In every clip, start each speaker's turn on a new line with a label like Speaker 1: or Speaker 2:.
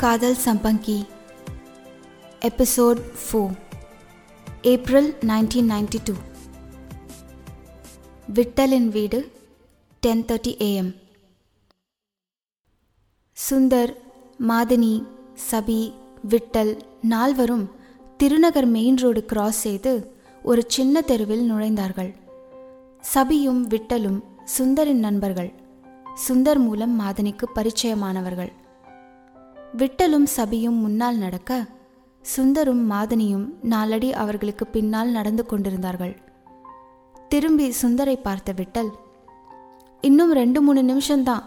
Speaker 1: காதல் சம்பங்கி. Episode four April nineteen ninety two விட்டலின் வீடு ten thirty AM Sundar Madhini Sabi Vittal நால்வரும் Thirunagar main road cross செய்து ஒரு சின்ன தெருவில் நுழைந்தார்கள். சபியும் விட்டலும் சுந்தரின் நண்பர்கள். சுந்தர் மூலம் மாதினிக்கு பரிச்சயமானவர்கள். விட்டலும் சபியும் முன்னால் நடக்க சுந்தரும் மாதனியும் நாளடி அவர்களுக்கு பின்னால் நடந்து கொண்டிருந்தார்கள். திரும்பி சுந்தரை பார்த்த விட்டல் இன்னும் ரெண்டு மூணு நிமிஷம்தான்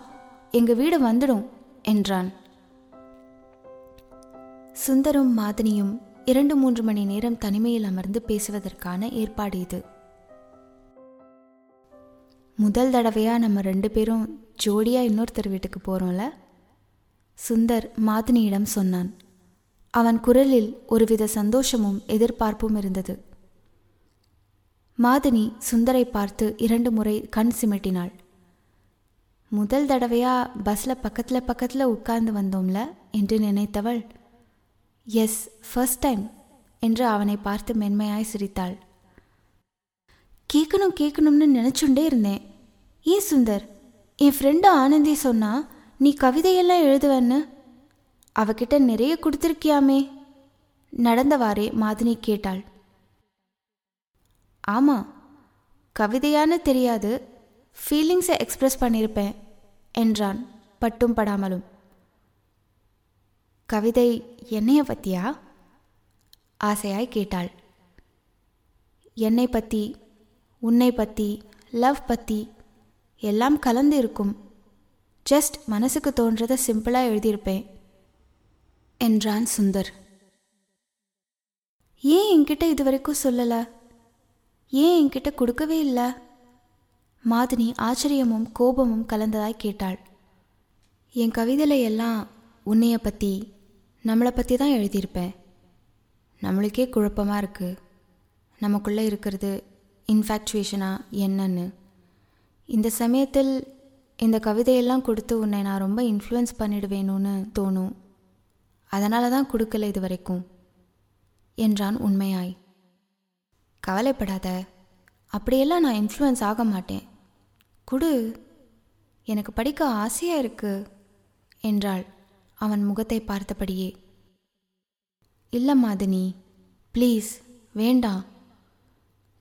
Speaker 1: எங்க வீடு வந்துடும் என்றான். சுந்தரும் மாதினியும் இரண்டு மூன்று மணி நேரம் தனிமையில் அமர்ந்து பேசுவதற்கான ஏற்பாடு இது. முதல் தடவையா நம்ம ரெண்டு பேரும் ஜோடியா இன்னொருத்தர் வீட்டுக்கு போறோம்ல? சுந்தர் மாதினியிடம் சொன்னான். அவன் குரலில் ஒருவித சந்தோஷமும் எதிர்பார்ப்பும் இருந்தது. மாதினி சுந்தரை பார்த்து இரண்டு முறை கண் சிமிட்டினாள். முதல் தடவையா பஸ்ல பக்கத்துல பக்கத்துல உட்கார்ந்து வந்தோம்ல? என்று நினைத்தவள். எஸ் ஃபர்ஸ்ட் டைம் என்று அவனை பார்த்து மென்மையாய் சிரித்தாள். கேட்கணும் கேட்கணும்னு நினச்சுண்டே இருந்தேன். ஏன் சுந்தர்? என் ஃப்ரெண்டு ஆனந்தி சொன்னா நீ கவிதையெல்லாம் எழுதுவன்னு? அவகிட்ட நிறைய கொடுத்துருக்கியாமே? நடந்தவாறே மாதினி கேட்டாள். ஆமாம் கவிதையான்னு தெரியாது ஃபீலிங்ஸை எக்ஸ்பிரஸ் பண்ணியிருப்பேன் என்றான் பட்டும் படாமலும். கவிதை என்னைய பத்தியா? ஆசையாய் கேட்டாள். என்னை பற்றி உன்னை பற்றி லவ் பற்றி எல்லாம் கலந்து இருக்கும். ஜஸ்ட் மனசுக்கு தோன்றதை சிம்பிளாக எழுதியிருப்பேன் என்றான் சுந்தர். ஏன் என்கிட்ட இது வரைக்கும் சொல்லலை? ஏன் என்கிட்ட கொடுக்கவே இல்லை? மாதினி ஆச்சரியமும் கோபமும் கலந்ததாய் கேட்டாள். என் கவிதையில எல்லாம் உன்னைய பற்றி நம்மளை பற்றி தான் எழுதியிருப்பேன். நம்மளுக்கே குழப்பமாக இருக்குது நமக்குள்ளே இருக்கிறது இன்ஃபேக்சுவேஷனா என்னன்னு. இந்த சமயத்தில் இந்த கவிதையெல்லாம் கொடுத்து உன்னை நான் ரொம்ப இன்ஃப்ளூயன்ஸ் பண்ணிடுவேணும்னு தோணும். அதனால தான் கொடுக்கல இது வரைக்கும் என்றான் உண்மையாய். கவலைப்படாத. அப்படியெல்லாம் நான் இன்ஃப்ளூயன்ஸ் ஆக மாட்டேன். குடு. எனக்கு படிக்க ஆசையாக இருக்கு. என்றாள் அவன் முகத்தை பார்த்தபடியே. இல்லை மாதினி ப்ளீஸ் வேண்டாம்.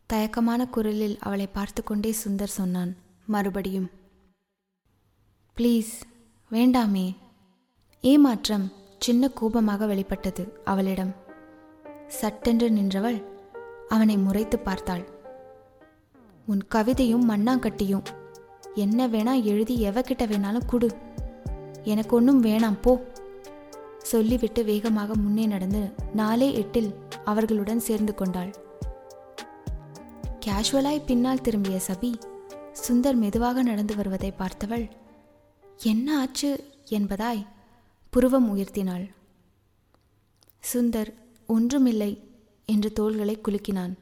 Speaker 1: தயக்கமான குரலில் அவளை பார்த்து கொண்டே சுந்தர் சொன்னான். மறுபடியும் ப்ளீஸ் வேண்டாமே. ஏமாற்றம் சின்ன கோபமாக வெளிப்பட்டது அவளிடம். சட்டென்று நின்றவள் அவனை முறைத்து பார்த்தாள். உன் கவிதையும் மண்ணாங்கட்டியும் என்ன வேணா எழுதி எவகிட்ட வேணாலும் கொடு. எனக்கு ஒன்றும் வேணாம் போ. சொல்லிவிட்டு வேகமாக முன்னே நடந்து நாலே எட்டில் அவர்களுடன் சேர்ந்து கொண்டாள். கேஷுவலாய் பின்னால் திரும்பிய சபி சுந்தர் மெதுவாக நடந்து வருவதை பார்த்தவள் என்ன ஆச்சு என்பதாய் புருவம் உயர்த்தினாள். சுந்தர் ஒன்றுமில்லை என்று தோள்களை குலுக்கினான்.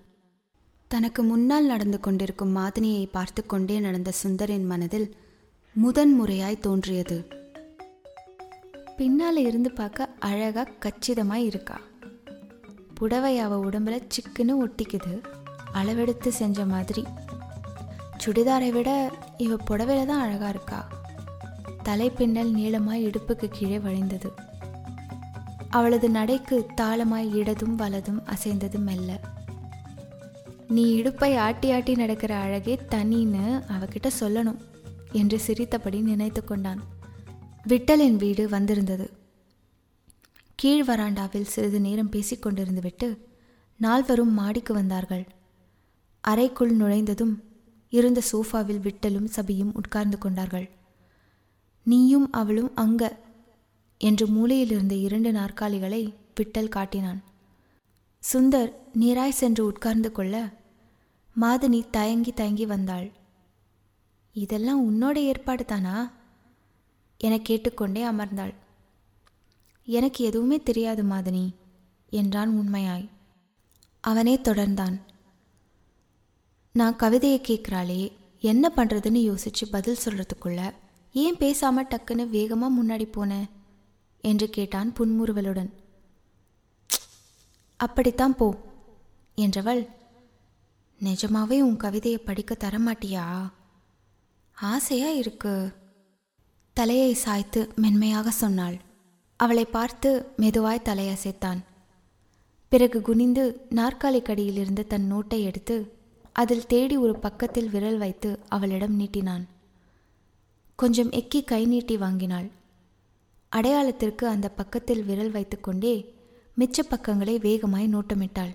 Speaker 1: தனக்கு முன்னால் நடந்து கொண்டிருக்கும் மாதினியை பார்த்து கொண்டே நடந்த சுந்தரின் மனதில் முதன் முறையாய் தோன்றியது. பின்னால் இருந்து பார்க்க அழகா கச்சிதமாய் இருக்கா. புடவை அவ உடம்புல சிக்குன்னு ஒட்டிக்குது. அளவெடுத்து செஞ்ச மாதிரி. சுடிதாரை விட இவ புடவையில தான் அழகா இருக்கா. தலைப்பின்னல் நீளமாய் இடுப்புக்கு கீழே வழிந்தது. அவளது நடைக்கு தாளமாய் இடதும் வலதும் அசைந்தது மெல்ல. நீ இடுப்பை ஆட்டி ஆட்டி நடக்கிற அழகே தனின்னு அவகிட்ட சொல்லணும் என்று சிரித்தபடி நினைத்து கொண்டான். விட்டலின் வீடு வந்திருந்தது. கீழ் வராண்டாவில் சிறிது நேரம் பேசிக்கொண்டிருந்துவிட்டு நால்வரும் மாடிக்கு வந்தார்கள். அறைக்குள் நுழைந்ததும் இருந்த சோஃபாவில் விட்டலும் சபியும் உட்கார்ந்து கொண்டார்கள். நீயும் அவளும் அங்க என்று மூலையிலிருந்த இரண்டு நாற்காலிகளை விட்டல் காட்டினான். சுந்தர் நீராய் சென்று உட்கார்ந்து கொள்ள மாதினி தயங்கி தயங்கி வந்தாள். இதெல்லாம் உன்னோட ஏற்பாடு தானா? என கேட்டுக்கொண்டே அமர்ந்தாள். எனக்கு எதுவுமே தெரியாது மாதினி என்றான் உண்மையாய். அவனே தொடர்ந்தான். நான் கவிதையை கேட்குறாளே என்ன பண்ணுறதுன்னு யோசிச்சு பதில் சொல்கிறதுக்குள்ள ஏன் பேசாமல் டக்குன்னு வேகமாக முன்னாடி போனேன் என்று கேட்டான் புன்முறுவலுடன். அப்படித்தான் போ என்றவள். நிஜமாவே உன் கவிதையை படிக்க தரமாட்டியா? ஆசையா இருக்கு தலையை சாய்த்து மென்மையாக சொன்னாள். அவளை பார்த்து மெதுவாய் தலையசைத்தான். பிறகு குனிந்து நாற்காலிக்கடியிலிருந்து தன் நோட்டை எடுத்து அதில் தேடி ஒரு பக்கத்தில் விரல் வைத்து அவளிடம் நீட்டினான். கொஞ்சம் எக்கி கை நீட்டி வாங்கினாள். அடையாளத்திற்கு அந்த பக்கத்தில் விரல் வைத்துக்கொண்டே மிச்ச பக்கங்களை வேகமாய் நோட்டமிட்டாள்.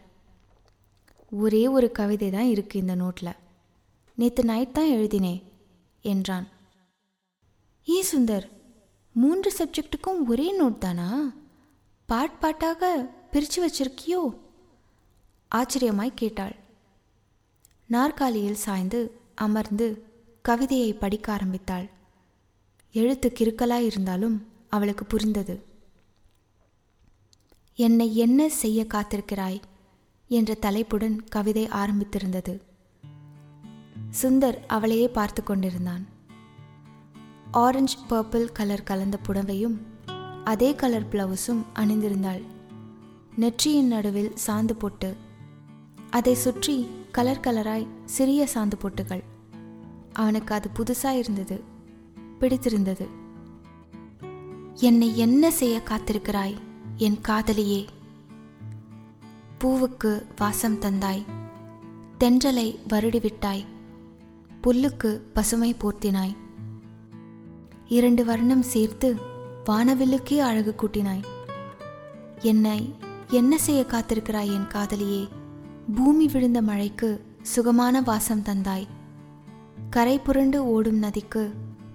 Speaker 1: ஒரே ஒரு கவிதை தான் இருக்கு இந்த நோட்டில் நேற்று நைட் தான் எழுதினேன் என்றான். ஏ சுந்தர் மூன்று சப்ஜெக்ட்டுக்கும் ஒரே நோட் தானா? பாட் பாட்டாக பிரித்து வச்சிருக்கியோ? ஆச்சரியமாய் கேட்டாள். நாற்காலியில் சாய்ந்து அமர்ந்து கவிதையை படிக்க ஆரம்பித்தாள். எழுத்து கிறுக்கலாய் இருந்தாலும் அவளுக்கு புரிந்தது. என்னை என்ன செய்ய காத்திருக்கிறாய்? என்ற தலைப்புடன் கவிதை ஆரம்பித்திருந்தது. சுந்தர் அவளையே பார்த்து கொண்டிருந்தான். ஆரஞ்சு பர்பிள் கலர் கலந்த புடவையும் அதே கலர் பிளவுஸும் அணிந்திருந்தாள். நெற்றியின் நடுவில் சாந்து போட்டு அதை சுற்றி கலர் கலராய் சிறிய சாந்து போட்டுகள். அவனுக்கு அது புதுசாக இருந்தது. பிடித்திருந்தது. என்னை என்ன செய்ய காத்திருக்கிறாய் என் காதலியே? பூவுக்கு வாசம் தந்தாய் தென்றலை வருடிவிட்டாய் புல்லுக்கு பசுமை போர்த்தினாய் இரண்டு வர்ணம் சேர்த்து வானவில்லுக்கே அழகு கூட்டினாய். என்னை என்ன செய்ய காத்திருக்கிறாய் என் காதலியே? பூமி விழுந்த மழைக்கு சுகமான வாசம் தந்தாய். கரை புரண்டு ஓடும் நதிக்கு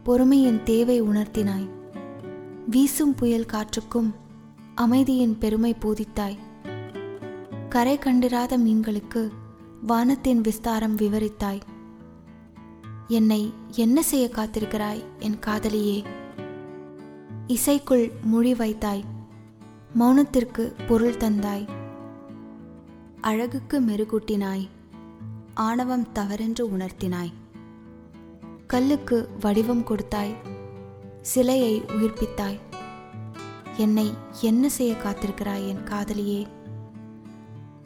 Speaker 1: பொறுமையின் தேவை உணர்த்தினாய். வீசும் புயல் காற்றுக்கும் அமைதியின் பெருமை போதித்தாய். கரை கண்டிராத மீன்களுக்கு வானத்தின் விஸ்தாரம் விவரித்தாய். என்னை என்ன செய்ய காத்திருக்கிறாய் என் காதலியே? இசைக்குள் மொழி வைத்தாய். மௌனத்திற்கு பொருள் தந்தாய். அழகுக்கு மெருகூட்டினாய். ஆணவம் தவறென்று உணர்த்தினாய். கல்லுக்கு வடிவம் கொடுத்தாய் சிலையை உயிர்ப்பித்தாய். என்னை என்ன செய்ய காத்திருக்கிறாய் என் காதலியே?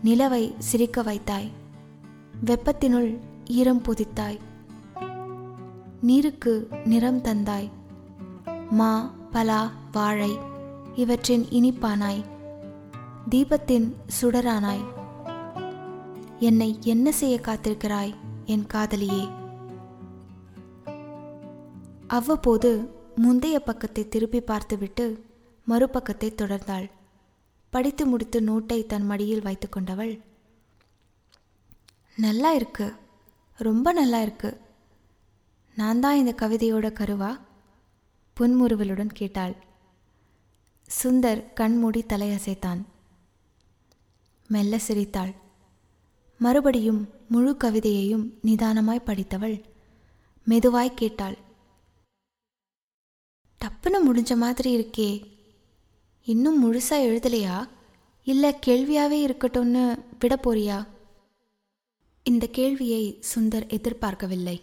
Speaker 1: நிலவை சிரிக்க வைத்தாய் வெப்பத்தினுள் ஈரம் பொதித்தாய். நீருக்கு நிறம் தந்தாய் மா பலா வாழை இவற்றின் இனிப்பானாய் தீபத்தின் சுடரானாய். என்னை என்ன செய்ய காத்திருக்கிறாய் என் காதலியே? அவ்வப்போது முந்தைய பக்கத்தை திருப்பி பார்த்துவிட்டு மறுபக்கத்தை தொடர்ந்தாள். படித்து முடித்து நோட்டை தன் மடியில் வைத்து கொண்டவள் நல்லா இருக்கு ரொம்ப நல்லா இருக்கு. நான் தான் இந்த கவிதையோட கருவா? புன்முறுவலுடன் கேட்டாள். சுந்தர் கண்மூடி தலையசைத்தான். மெல்ல சிரித்தாள். மறுபடியும் முழு கவிதையையும் நிதானமாய் படித்தவள் மெதுவாய் கேட்டாள். டப்புன்னு முடிஞ்ச மாதிரி இருக்கே. இன்னும் முழுசா எழுதலையா? இல்லை கேள்வியாவே இருக்கட்டும்னு விட போறியா? இந்த கேள்வியை சுந்தர் எதிர்பார்க்கவில்லை.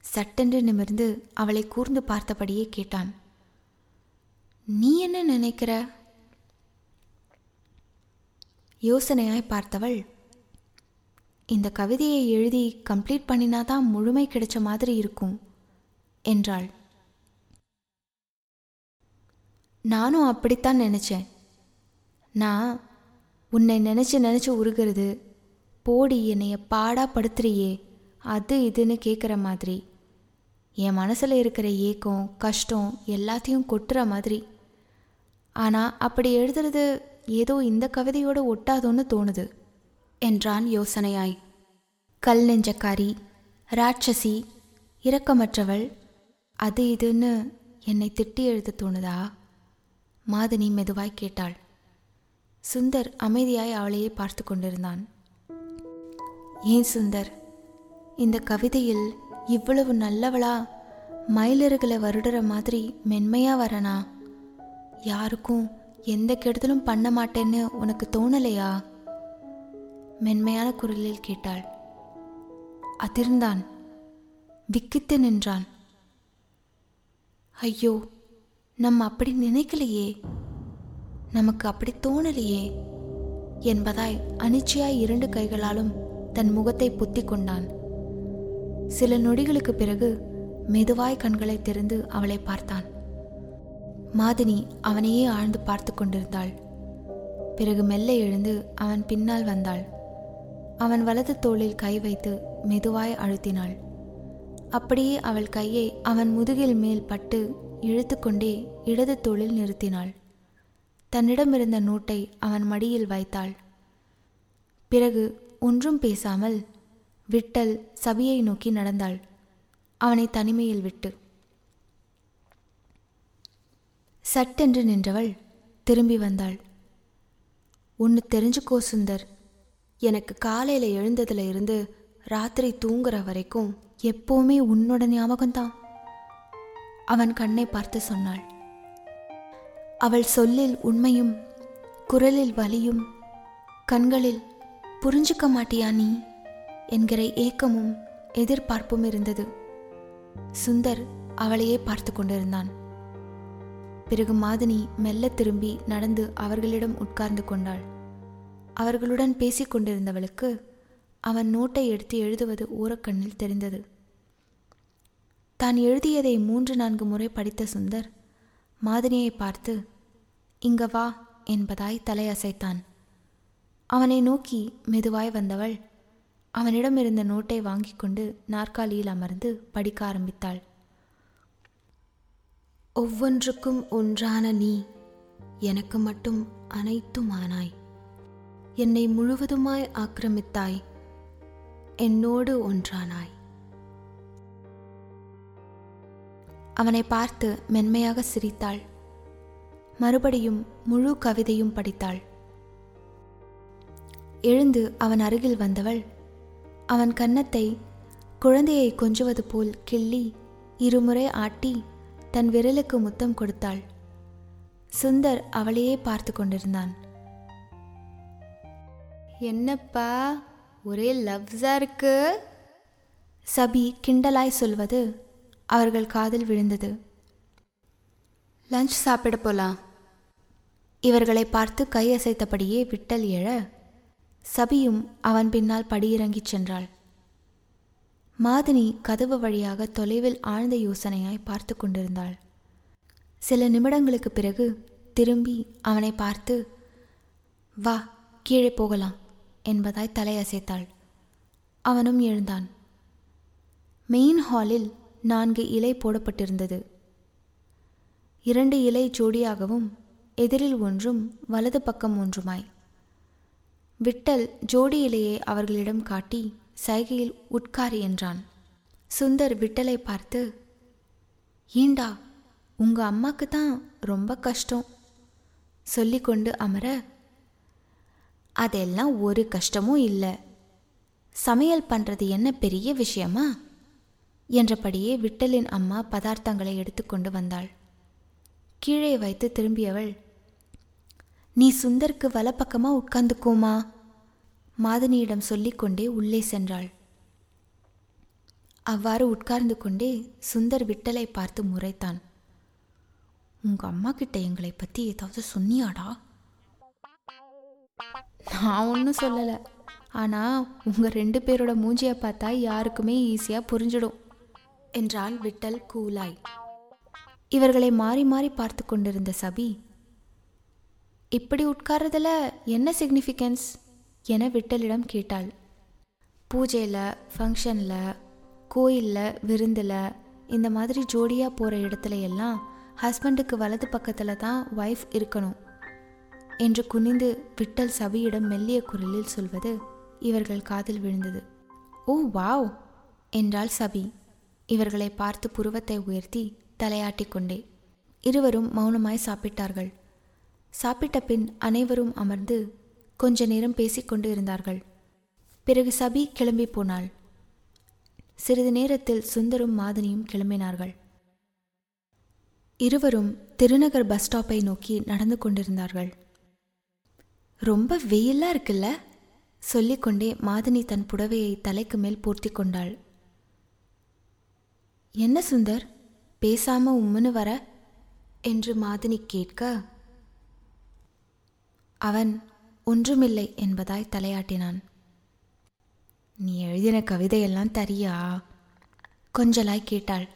Speaker 1: சட்டென்று நிமிர்ந்து அவளை கூர்ந்து பார்த்தபடியே கேட்டான். நீ என்ன நினைக்கிற? யோசனையாய் பார்த்தவள் இந்த கவிதையை எழுதி கம்ப்ளீட் பண்ணினாதான் முழுமை கிடைச்ச மாதிரி இருக்கும் என்றாள். நானும் அப்படித்தான் நினச்சேன். நான் உன்னை நினச்சி நினச்சி உருகிறது போடி என்னைய பாடா படுத்துறியே அது இதுன்னு கேட்குற மாதிரி. என் மனசில் இருக்கிற ஏக்கம் கஷ்டம் எல்லாத்தையும் கொட்டுற மாதிரி. ஆனால் அப்படி எழுதுறது ஏதோ இந்த கவிதையோட ஒட்டாதோன்னு தோணுது என்றான் யோசனையாய். கல் நெஞ்சக்காரி ராட்சசி இரக்கமற்றவள் அது இதுன்னு என்னை திட்டி எழுத தோணுதா? மாதினி மெதுவாய் கேட்டாள். சுந்தர் அமைதியாய் அவளையே பார்த்து கொண்டிருந்தான். ஏன் சுந்தர்? இந்த கவிதையில் இவ்வளவு நல்லவளா? மயிலறுகளை வருடுற மாதிரி மென்மையா வரனா? யாருக்கும் எந்த கெடுதலும் பண்ண மாட்டேன்னு உனக்கு தோணலையா? மென்மையான குரலில் கேட்டாள். அதிர்ந்தான். விக்கித்து நின்றான். ஐயோ நம்ம அப்படி நினைக்கலையே. நமக்கு அப்படி தோணலையே. என்பதாய் அனிச்சையாய் இரண்டு கைகளாலும் தன் முகத்தை புத்தி கொண்டான். சில நொடிகளுக்கு பிறகு மெதுவாய் கண்களை திறந்து அவளை பார்த்தான். மாதினி அவனையே ஆழ்ந்து பார்த்து கொண்டிருந்தாள். பிறகு மெல்ல எழுந்து அவன் பின்னால் வந்தாள். அவன் வலது தோளில் கை வைத்து மெதுவாய் அழுத்தினாள். அப்படியே அவள் கையை அவன் முதுகில் மேல் பட்டு இழுத்துக்கொண்டே இடது தோளில் நிறுத்தினாள். தன்னிடமிருந்த நோட்டை அவன் மடியில் வைத்தாள். பிறகு ஒன்றும் பேசாமல் விட்டல் சபியை நோக்கி நடந்தாள். அவனை தனிமையில் விட்டு. சட்டென்று நின்றவள் திரும்பி வந்தாள். ஒன்று தெரிஞ்சுக்கோ சுந்தர். எனக்கு காலையில் எழுந்ததுல இருந்து ராத்திரி தூங்குற வரைக்கும் எப்போவுமே உன்னோட ஞாபகம்தான். அவன் கண்ணை பார்த்து சொன்னாள். அவள் சொல்லில் உண்மையும் குரலில் வலியும் கண்களில் புரிஞ்சுக்க மாட்டியா நீ? என்கிற ஏக்கமும் எதிர்பார்ப்பும் இருந்தது. சுந்தர் அவளையே பார்த்து கொண்டிருந்தான். பிறகு மாதினி மெல்ல திரும்பி நடந்து அவர்களிடம் உட்கார்ந்து கொண்டாள். அவர்களுடன் பேசிக் கொண்டிருந்தவளுக்கு அவன் நோட்டை எடுத்து எழுதுவது ஓரக்கண்ணில் தெரிந்தது. தான் எழுதியதை மூன்று நான்கு முறை படித்த சுந்தர் மாதினியை பார்த்து இங்க வா என்பதாய் தலையசைத்தான். அவனை நோக்கி மெதுவாய் வந்தவள் அவனிடமிருந்த நோட்டை வாங்கி கொண்டு நாற்காலியில் அமர்ந்து படிக்க ஆரம்பித்தாள். ஒவ்வொன்றுக்கும் ஒன்றான நீ எனக்கு மட்டும் அனைத்துமானாய். என்னை முழுவதுமாய் ஆக்கிரமித்தாய். என்னோடு ஒன்றானாய். அவனை பார்த்து மென்மையாக சிரித்தாள். மறுபடியும் முழு கவிதையும் படித்தாள். எழுந்து அவன் அருகில் வந்தவள் அவன் கன்னத்தை குழந்தையை கொஞ்சுவது போல் கிள்ளி இருமுறை ஆட்டி தன் விரலுக்கு முத்தம் கொடுத்தாள். சுந்தர் அவளையே பார்த்து கொண்டிருந்தான். என்னப்பா ஒரே லவ்ஸா இருக்கு? சபி கிண்டலாய் சொல்வது அவர்கள் காதில் விழுந்தது. லஞ்ச் சாப்பிட போலாம் இவர்களை பார்த்து கையசைத்தபடியே விட்டல் எழ சபியும் அவன் பின்னால் படியிறங்கிச் சென்றாள். மாதினி கதவு வழியாக தொலைவில் ஆழ்ந்த யோசனையாய் பார்த்து கொண்டிருந்தாள். சில நிமிடங்களுக்கு பிறகு திரும்பி அவனை பார்த்து வா கீழே போகலாம் என்பதாய் தலையசைத்தாள். அவனும் எழுந்தான். மெயின் ஹாலில் நான்கு இலை போடப்பட்டிருந்தது. இரண்டு இலை ஜோடியாகவும் எதிரில் ஒன்றும் வலது பக்கம் ஒன்றுமாய். விட்டல் ஜோடி இலையை அவர்களிடம் காட்டி சைகையில் உட்காரி என்றான். சுந்தர் விட்டலை பார்த்து ஏண்டா உங்க அம்மாக்கு தான் ரொம்ப கஷ்டம் சொல்லிக்கொண்டு அமர அதெல்லாம் ஒரு கஷ்டமும் இல்லை. சமையல் பண்ணுறது என்ன பெரிய விஷயமா? என்றபடியே விட்டலின் அம்மா பதார்த்தங்களை எடுத்துக்கொண்டு வந்தாள். கீழே வைத்து திரும்பியவள் நீ சுந்தருக்கு வலப்பக்கமா உட்கார்ந்துக்கோமா? மாதினியிடம் சொல்லிக்கொண்டே உள்ளே சென்றாள். அவ்வாறு உட்கார்ந்து கொண்டே சுந்தர் விட்டலை பார்த்து முறைத்தான். உங்க அம்மா கிட்ட எங்களை பத்தி ஏதாவது சொன்னியாடா? நான் ஒன்றும் சொல்லலை. ஆனால் உங்கள் ரெண்டு பேரோட மூஞ்சியை பார்த்தா யாருக்குமே ஈஸியாக புரிஞ்சிடும். என்றாள் விட்டல் கூலாய். இவர்களை மாறி மாறி பார்த்து கொண்டிருந்த சபி இப்படி உட்கார்றதுல என்ன சிக்னிஃபிகன்ஸ் என விட்டலிடம் கேட்டாள். பூஜையில் ஃபங்க்ஷனில் கோயிலில் விருந்தில் இந்த மாதிரி ஜோடியாக போகிற இடத்துல எல்லாம் ஹஸ்பண்டுக்கு வலது பக்கத்தில் தான் ஒய்ஃப் இருக்கணும் என்று குனிந்து விட்டல் சபியிடம் மெல்லிய குரலில் சொல்வது இவர்கள் காதில் விழுந்தது. ஓ வாவ் என்றாள் சபி. இவர்களை பார்த்து புருவத்தை உயர்த்தி தலையாட்டி கொண்டே. இருவரும் மௌனமாய் சாப்பிட்டார்கள். சாப்பிட்ட பின் அனைவரும் அமர்ந்து கொஞ்ச நேரம் பேசிக்கொண்டு இருந்தார்கள். பிறகு சபி கிளம்பி போனாள். சிறிது நேரத்தில் சுந்தரும் மாதினியும் கிளம்பினார்கள். இருவரும் திருநகர் பஸ் ஸ்டாப்பை நோக்கி நடந்து கொண்டிருந்தார்கள். ரொம்ப வெயிலா இருக்குல்ல? சொல்லிக்கொண்டே மாதினி தன் புடவையை தலைக்கு மேல் போர்த்தி கொண்டாள். என்ன சுந்தர்? பேசாம உம்முன்னு வர? என்று மாதினி கேட்க அவன் ஒன்றுமில்லை என்பதாய் தலையாட்டினான். நீ எழுதின கவிதையெல்லாம் தரியா? கொஞ்சலாய் கேட்டாள்.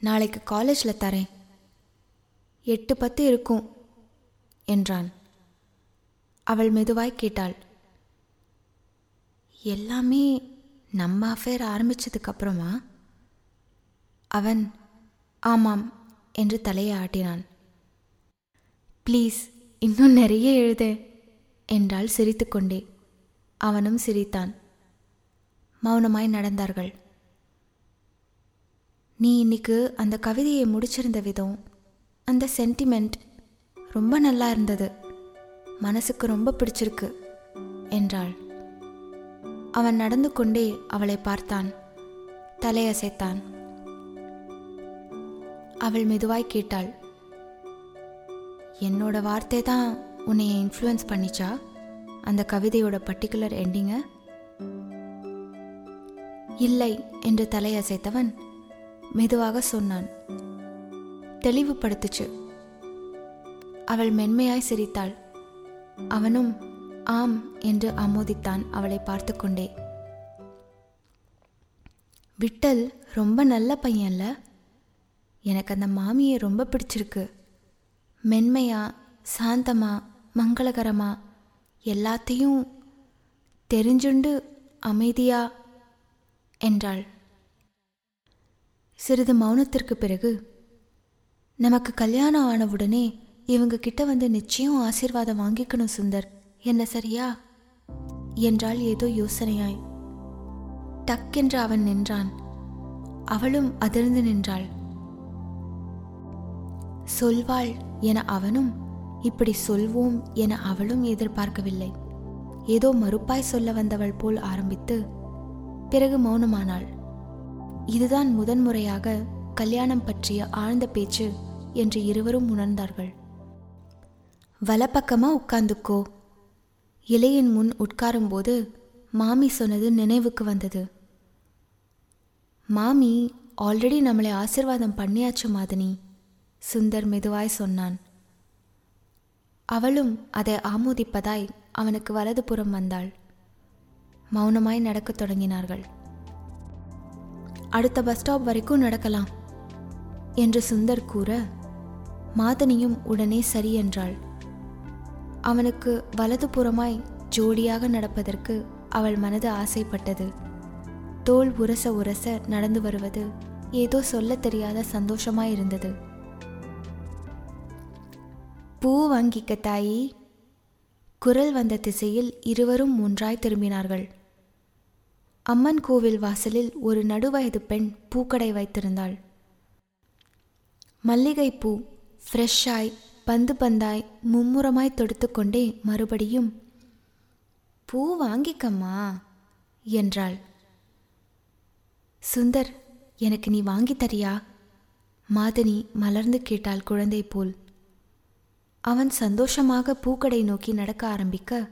Speaker 1: நாளைக்கு காலேஜில் தரேன். எட்டு பத்து இருக்கும் என்றான். அவள் மெதுவாய் கேட்டாள். எல்லாமே நம்ம அஃபேர் ஆரம்பித்ததுக்கப்புறமா அவன் ஆமாம் என்று தலையை ஆட்டினான். ப்ளீஸ் இன்னும் நிறைய எழுது என்றாள் சிரித்துக்கொண்டே. அவனும் சிரித்தான். மௌனமாய் நடந்தார்கள். நீ இன்னைக்கு அந்த கவிதையை முடிச்சிருந்த விதம் அந்த சென்டிமெண்ட் ரொம்ப நல்லா இருந்தது. மனசுக்கு ரொம்ப பிடிச்சிருக்கு என்றாள். அவன் நடந்து கொண்டே அவளை பார்த்தான். தலையசைத்தான். அவள் மெதுவாய் கேட்டாள் என்னோட வார்த்தை தான் உன்னை இன்ஃப்ளூயன்ஸ் பண்ணிச்சா? அந்த கவிதையோட பர்டிகுலர் எண்டிங்க இல்லை என்று தலையசைத்தவன் மெதுவாக சொன்னான். தெளிவுபடுத்துச்சு. அவள் மென்மையாய் சிரித்தாள். அவனும் ஆம் என்று ஆமோதித்தான் அவளை பார்த்து கொண்டே விட்டல் ரொம்ப நல்ல பையன்ல? எனக்கு அந்த மாமியை ரொம்ப பிடிச்சிருக்கு. மென்மையா சாந்தமா மங்களகரமா எல்லாத்தையும் தெரிஞ்சுண்டு அமைதியா என்றாள். சிறிது மௌனத்திற்கு பிறகு நமக்கு கல்யாணம் ஆனவுடனே இவங்க கிட்ட வந்து நிச்சயம் ஆசீர்வாதம் வாங்கிக்கணும் சுந்தர். என்ன சரியா? என்றாள் ஏதோ யோசனையாய். டக்கென்று அவன் நின்றான். அவளும் அதிர்ந்து நின்றாள். சொல்வாள் என அவனும் இப்படி சொல்வோம் என அவளும் எதிர்பார்க்கவில்லை. ஏதோ மறுப்பாய் சொல்ல வந்தவள் போல் ஆரம்பித்து பிறகு மௌனமானாள். இதுதான் முதன்முறையாக கல்யாணம் பற்றிய ஆழ்ந்த பேச்சு என்று இருவரும் உணர்ந்தார்கள். வலப்பக்கமா உட்கார்ந்துக்கோ இலையின் முன் உட்காரும்போது மாமி சொன்னது நினைவுக்கு வந்தது. மாமி ஆல்ரெடி நம்மளை ஆசிர்வாதம் பண்ணியாச்சு மாதினி சுந்தர் மெதுவாய் சொன்னான். அவளும் அதை ஆமோதிப்பதாய் அவனுக்கு வலதுபுறம் வந்தாள். மௌனமாய் நடக்கத் தொடங்கினார்கள். அடுத்த பஸ் ஸ்டாப் வரைக்கும் நடக்கலாம் என்று சுந்தர் கூற மாதனியும் உடனே சரி என்றாள். அவனுக்கு வலதுபுறமாய் ஜோடியாக நடப்பதற்கு அவள் மனது ஆசைப்பட்டது. தோல் உரச உரச நடந்து வருவது ஏதோ சொல்லத் தெரியாத சந்தோஷமாய் இருந்தது. பூ வாங்கிக்க தாயி. குரல் வந்த திசையில் இருவரும் ஒன்றாய் திரும்பினார்கள். அம்மன் கோவில் வாசலில் ஒரு நடுவயது பெண் பூக்கடை வைத்திருந்தாள். மல்லிகைப்பூ ஃப்ரெஷ்ஷாய் பந்து பந்தாய் மும்முரமாய் தொடுத்துக்கொண்டே மறுபடியும் பூ வாங்கிக்கம்மா என்றாள். சுந்தர் எனக்கு நீ வாங்கித் தரியா? மாதனி மலர்ந்து கேட்டாள் குழந்தை போல். அவன் சந்தோஷமாக பூக்கடை நோக்கி நடக்க ஆரம்பிக்க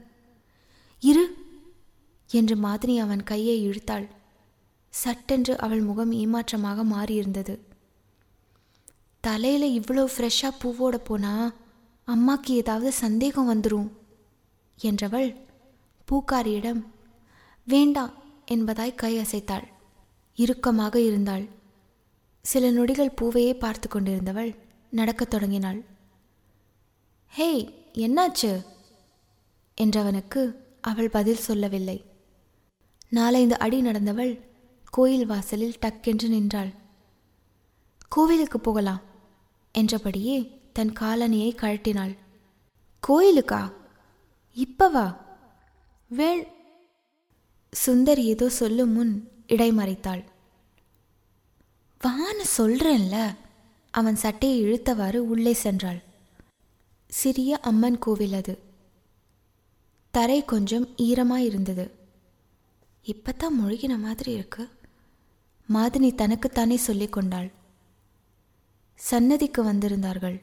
Speaker 1: இரு என்று மாதினி அவன் கையை இழுத்தாள். சட்டென்று அவள் முகம் ஏமாற்றமாக மாறியிருந்தது. தலையில் இவ்வளோ ஃப்ரெஷ்ஷாக பூவோட போனா அம்மாக்கு ஏதாவது சந்தேகம் வந்துடும் என்றவள் பூக்காரியிடம் வேண்டாம் என்பதாய் கை அசைத்தாள். இறுக்கமாக இருந்தாள். சில நொடிகள் பூவையே பார்த்து கொண்டிருந்தவள் நடக்கத் தொடங்கினாள். ஹேய் என்னாச்சு? என்றவனுக்கு அவள் பதில் சொல்லவில்லை. நாலைந்து அடி நடந்தவள் கோயில் வாசலில் டக்கென்று நின்றாள். கோவிலுக்கு போகலாம் என்றபடியே தன் காலணியை கழட்டினாள். கோயிலுக்கா? இப்பவா? வேள். சுந்தர் ஏதோ சொல்லும் முன் இடைமறைத்தாள். வான்னு சொல்றேன்ல. அவன் சட்டையை இழுத்தவாறு உள்ளே சென்றாள். சிறிய அம்மன் கோவில் அது. தரை கொஞ்சம் ஈரமாயிருந்தது. இப்பத்தான் முழுகின மாதிரி இருக்கு. மாதினி தனக்குத்தானே சொல்லிக் கொண்டாள். சன்னதிக்கு வந்திருந்தார்கள்.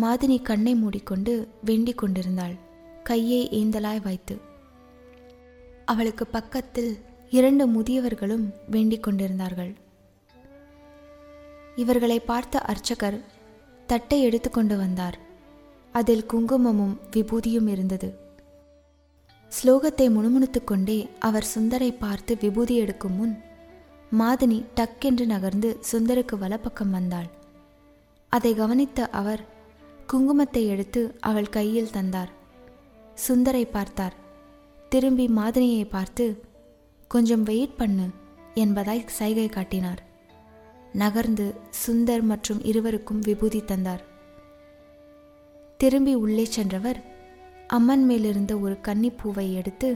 Speaker 1: மாதினி கண்ணை மூடிக்கொண்டு வேண்டிக் கொண்டிருந்தாள். கையை ஏந்தலாய் வைத்து. அவளுக்கு பக்கத்தில் இரண்டு முதியவர்களும் வேண்டிக் கொண்டிருந்தார்கள். இவர்களை பார்த்த அர்ச்சகர் தட்டை எடுத்துக்கொண்டு வந்தார். அதில் குங்குமமும் விபூதியும் இருந்தது. ஸ்லோகத்தை முணுமுணுத்துக்கொண்டே அவர் சுந்தரை பார்த்து விபூதி எடுக்கும் முன் மாதினி டக்கென்று நகர்ந்து சுந்தருக்கு வலப்பக்கம் வந்தாள். அதை கவனித்த அவர் குங்குமத்தை எடுத்து அவள் கையில் தந்தார். சுந்தரை பார்த்தார். திரும்பி மாதினியை பார்த்து கொஞ்சம் வெயிட் பண்ணு என்பதாய் சைகை காட்டினார். நகர்ந்து சுந்தர் மற்றும் இருவருக்கும் விபூதி தந்தார். திரும்பி உள்ளே சென்றவர் அம்மன் மேலிருந்த ஒரு கன்னிப்பூவை எடுத்து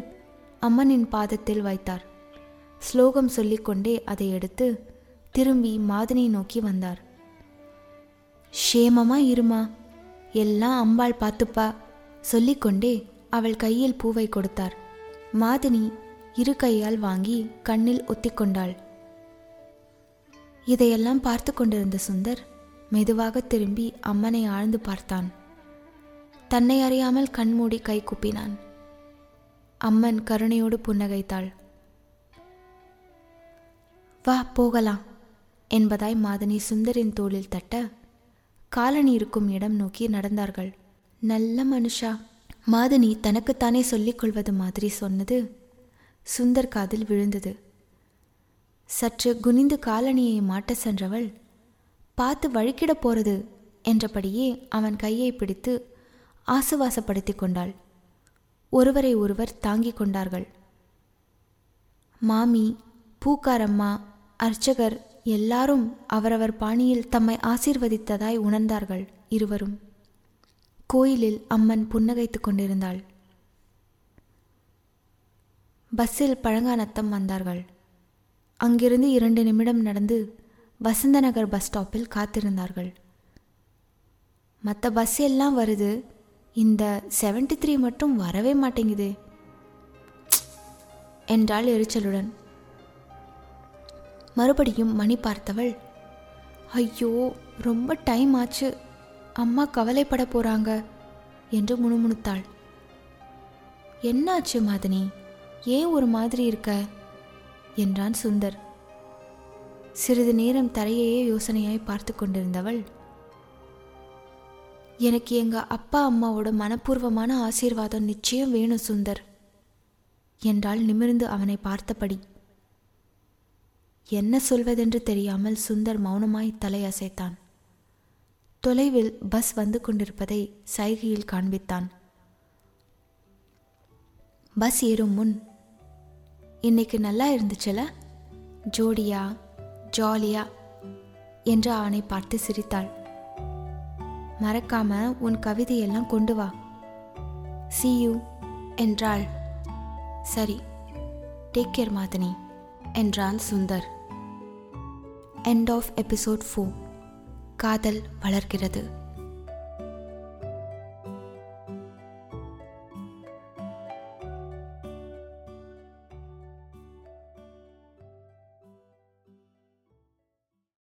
Speaker 1: அம்மனின் பாதத்தில் வைத்தார். ஸ்லோகம் சொல்லிக்கொண்டே அதை எடுத்து திரும்பி மாதினியை நோக்கி வந்தார். ஷேமமா இருமா? எல்லாம் அம்பாள் பார்த்துப்பா சொல்லிக்கொண்டே அவள் கையில் பூவை கொடுத்தார். மாதினி இரு கையால் வாங்கி கண்ணில் ஒத்திக்கொண்டாள். இதையெல்லாம் பார்த்து கொண்டிருந்த சுந்தர் மெதுவாக திரும்பி அம்மனை ஆழ்ந்து பார்த்தான். தன்னை அறியாமல் கண்மூடி கை குப்பினான். அம்மன் கருணையோடு புன்னகைத்தாள். வா போகலாம். என்பதாய் மாதனி சுந்தரின் தோளில் தட்ட காலனி இருக்கும் இடம் நோக்கி நடந்தார்கள். நல்ல மனுஷா மாதனி தனக்குத்தானே சொல்லிக் கொள்வது மாதிரி சொன்னது சுந்தர் காதில் விழுந்தது. சற்று குனிந்து காலனியை மாட்ட சென்றவள் பார்த்து வழுக்கிட போறது என்றபடியே அவன் கையை பிடித்து ஆசுவாசப்படுத்தி கொண்டாள். ஒருவரை ஒருவர் தாங்கிக் கொண்டார்கள். மாமி பூக்காரம்மா அர்ச்சகர் எல்லாரும் அவரவர் பாணியில் தம்மை ஆசீர்வதித்ததாய் உணர்ந்தார்கள் இருவரும். கோயிலில் அம்மன் புன்னகைத்து கொண்டிருந்தாள். பஸ்ஸில் பழங்கானத்தம் வந்தார்கள். அங்கிருந்து இரண்டு நிமிடம் நடந்து வசந்தநகர் பஸ் ஸ்டாப்பில் காத்திருந்தார்கள். மற்ற பஸ் எல்லாம் வருது. இந்த செவன்டி த்ரீ மட்டும் வரவே மாட்டேங்குது. என்றாள் எரிச்சலுடன். மறுபடியும் மணி பார்த்தவள் ஐயோ ரொம்ப டைம் ஆச்சு. அம்மா கவலைப்பட போறாங்க என்று முணுமுணுத்தாள். என்னாச்சு மாதினி? ஏன் ஒரு மாதிரி இருக்க? என்றான் சுந்தர். சிறிது நேரம் தரையையே யோசனையாய் பார்த்து கொண்டிருந்தவள் எனக்கு எங்க அப்பா அம்மாவோட மனப்பூர்வமான ஆசீர்வாதம் நிச்சயம் வேணும் சுந்தர் என்றாள் நிமிர்ந்து அவனை பார்த்தபடி. என்ன சொல்வதென்று தெரியாமல் சுந்தர் மௌனமாய் தலையசைத்தான். தொலைவில் பஸ் வந்து கொண்டிருப்பதை சைகையில் காண்பித்தான். பஸ் ஏறும் முன் இன்னைக்கு நல்லா இருந்துச்சுல? ஜோடியா ஜாலியா? என்று அவனை பார்த்து சிரித்தாள். மறக்காம உன் கவிதையெல்லாம் கொண்டு வா. சி யூ என்றாள். சரி டேக் கேர் மாதனி என்றான் Sundar. End of episode four காதல் வளர்கிறது.